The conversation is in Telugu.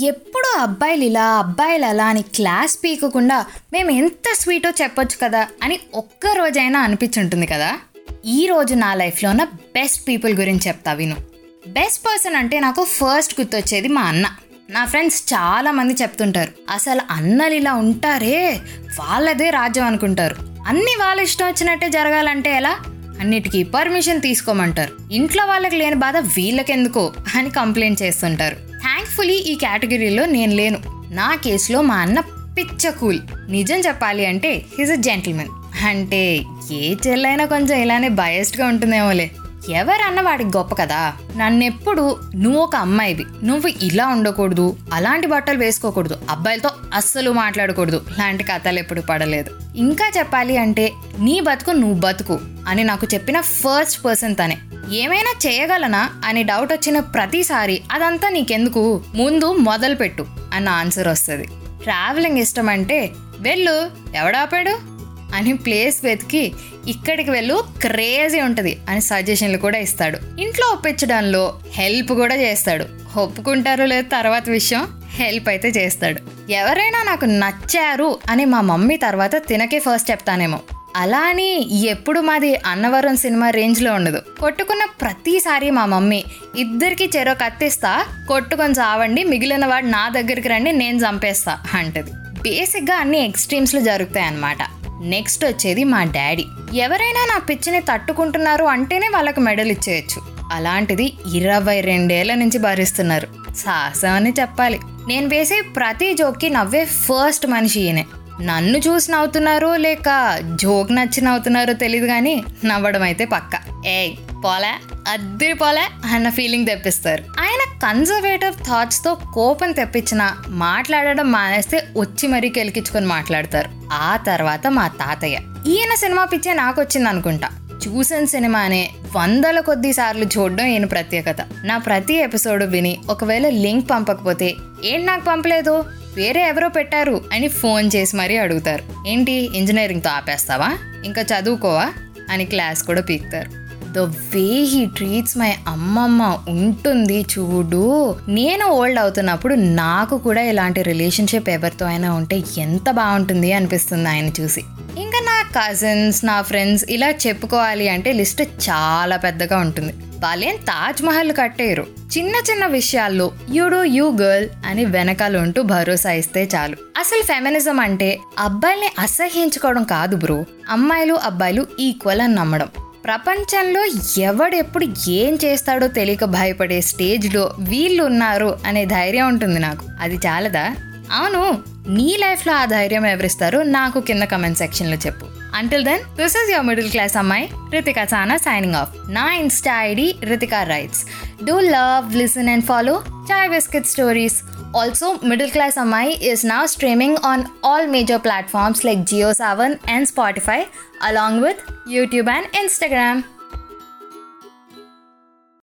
ఎప్పుడు అబ్బాయిలు ఇలా అబ్బాయిలు అలా అని క్లాస్ పీకకుండా మేము ఎంత స్వీటో చెప్పొచ్చు కదా అని ఒక్క రోజైనా అనిపించుంటుంది కదా? ఈ రోజు నా లైఫ్లో ఉన్న బెస్ట్ పీపుల్ గురించి చెప్తా విను. బెస్ట్ పర్సన్ అంటే నాకు ఫస్ట్ గుర్తొచ్చేది మా అన్న. నా ఫ్రెండ్స్ చాలామంది చెప్తుంటారు అసలు అన్నలు ఇలా ఉంటారే? వాళ్ళదే రాజ్యం అనుకుంటారు. అన్ని వాళ్ళ ఇష్టం వచ్చినట్టే జరగాలంటే ఎలా? అన్నిటికీ పర్మిషన్ తీసుకోమంటారు. ఇంట్లో వాళ్ళకి లేని బాధ వీళ్ళకెందుకో అని కంప్లైంట్ చేస్తుంటారు. థ్యాంక్ఫుల్లీ ఈ కేటగిరీలో నేను లేను. నా కేసులో మా అన్న పిచ్చ కూల్. నిజం చెప్పాలి అంటే హిజ్ అ జెంటిల్మెన్ అంటే ఏ చెల్లైనా కొంచెం ఇలానే బయస్డ్గా ఉంటుందేమోలే. ఎవరన్న వాడికి గొప్ప కదా. నన్నెప్పుడు నువ్వు ఒక అమ్మాయివి. నువ్వు ఇలా ఉండకూడదు అలాంటి బట్టలు వేసుకోకూడదు అబ్బాయిలతో అస్సలు మాట్లాడకూడదు. లాంటి కథలు ఎప్పుడు పడలేదు. ఇంకా చెప్పాలి అంటే నీ బతుకు నువ్వు బతుకు అని నాకు చెప్పిన ఫస్ట్ పర్సన్ తనే. ఏమైనా చేయగలనా అని డౌట్ వచ్చిన ప్రతిసారి అదంతా నీకెందుకు? ముందు మొదలుపెట్టు అన్న ఆన్సర్ వస్తుంది. ట్రావెలింగ్ ఇష్టం అంటే వెళ్ళు ఎవడాపాడు? అని ప్లేస్ వెతికి ఇక్కడికి వెళ్ళు క్రేజీ ఉంటుంది అని సజెషన్లు కూడా ఇస్తాడు. ఇంట్లో ఒప్పించడంలో హెల్ప్ కూడా చేస్తాడు. ఒప్పుకుంటారో లేదు తర్వాత విషయం హెల్ప్ అయితే చేస్తాడు. ఎవరైనా నాకు నచ్చారు అని మా మమ్మీ తర్వాత తినకే ఫస్ట్ చెప్తానేమో. అలా అని ఎప్పుడు మాది అన్నవరం సినిమా రేంజ్లో ఉండదు. కొట్టుకున్న ప్రతిసారి మా మమ్మీ ఇద్దరికి చెరో కత్తిస్తా కొట్టుకొని చావండి మిగిలిన వాడు నా దగ్గరికి రండి నేను చంపేస్తా అంటది. బేసిక్గా అన్ని ఎక్స్ట్రీమ్స్లో జరుగుతాయి అన్నమాట నెక్స్ట్ వచ్చేది మా డాడీ. ఎవరైనా నా పిచ్చిని తట్టుకుంటున్నారు అంటేనే వాళ్ళకి మెడల్ ఇచ్చేయచ్చు. అలాంటిది ఇరవై రెండేళ్ళ నుంచి భరిస్తున్నారు. సాహసం అని చెప్పాలి. నేను వేసే ప్రతి జోక్కి నవ్వే ఫస్ట్ మనిషి ఈయనే. నన్ను చూసి నవ్వుతున్నారో లేక జోక్ నచ్చి నవ్వుతున్నారో తెలియదు కానీ నవ్వడం అయితే పక్క. ఏయ్ పోలే అద్దరి పోలే అన్న ఫీలింగ్ తెప్పిస్తారు. ఆయన కన్జర్వేటివ్ థాట్స్తో కోపం తెప్పించిన మాట్లాడడం మానేస్తే వచ్చి మరీ కెలికించుకొని మాట్లాడతారు. ఆ తర్వాత మా తాతయ్య. ఈయన సినిమా పిచ్చే నాకు వచ్చింది అనుకుంటా చూసిన సినిమానే వందల కొద్ది సార్లు చూడడం ఈయన ప్రత్యేకత. నా ప్రతి ఎపిసోడ్ విని ఒకవేళ లింక్ పంపకపోతే ఏంటి నాకు పంపలేదు? వేరే ఎవరో పెట్టారు? అని ఫోన్ చేసి మరీ అడుగుతారు. ఏంటి ఇంజనీరింగ్తో ఆపేస్తావా? ఇంకా చదువుకోవా? అని క్లాస్ కూడా పీకుతారు. The way he treats my అమ్మమ్మ ఉంటుంది చూడు. నేను ఓల్డ్ అవుతున్నప్పుడు నాకు కూడా ఇలాంటి రిలేషన్షిప్ ఎవరితో అయినా ఉంటే ఎంత బాగుంటుంది అనిపిస్తుంది ఆయన చూసి. ఇంకా నా కజిన్స్ నా ఫ్రెండ్స్ ఇలా చెప్పుకోవాలి అంటే లిస్ట్ చాలా పెద్దగా ఉంటుంది. వాళ్ళేం తాజ్ మహల్ కట్టేరు. చిన్న చిన్న విషయాల్లో యూడు యూ గర్ల్ అని వెనకాల ఉంటూ భరోసా ఇస్తే చాలు. అసలు ఫెమినిజం అంటే అబ్బాయిల్ని అసహ్యించుకోవడం కాదు బ్రో. అమ్మాయిలు అబ్బాయిలు ఈక్వల్ అని నమ్మడం. ప్రపంచంలో ఎవడెప్పుడు ఏం చేస్తాడో తెలియక భయపడే స్టేజ్లో వీళ్ళు ఉన్నారు అనే ధైర్యం ఉంటుంది నాకు. అది చాలదా? అవును. నీ లైఫ్లో ఆ ధైర్యం ఎవరిస్తారు నాకు కింద కమెంట్ సెక్షన్లో చెప్పు. Until then this is your middle class అమ్మాయి రితికా సానా సైనింగ్ ఆఫ్ నా insta ID Ritika writes do love listen and follow chai biscuit stories Also, Middle Class Amai is now streaming on all major platforms like JioSaavn and Spotify, along with YouTube and Instagram.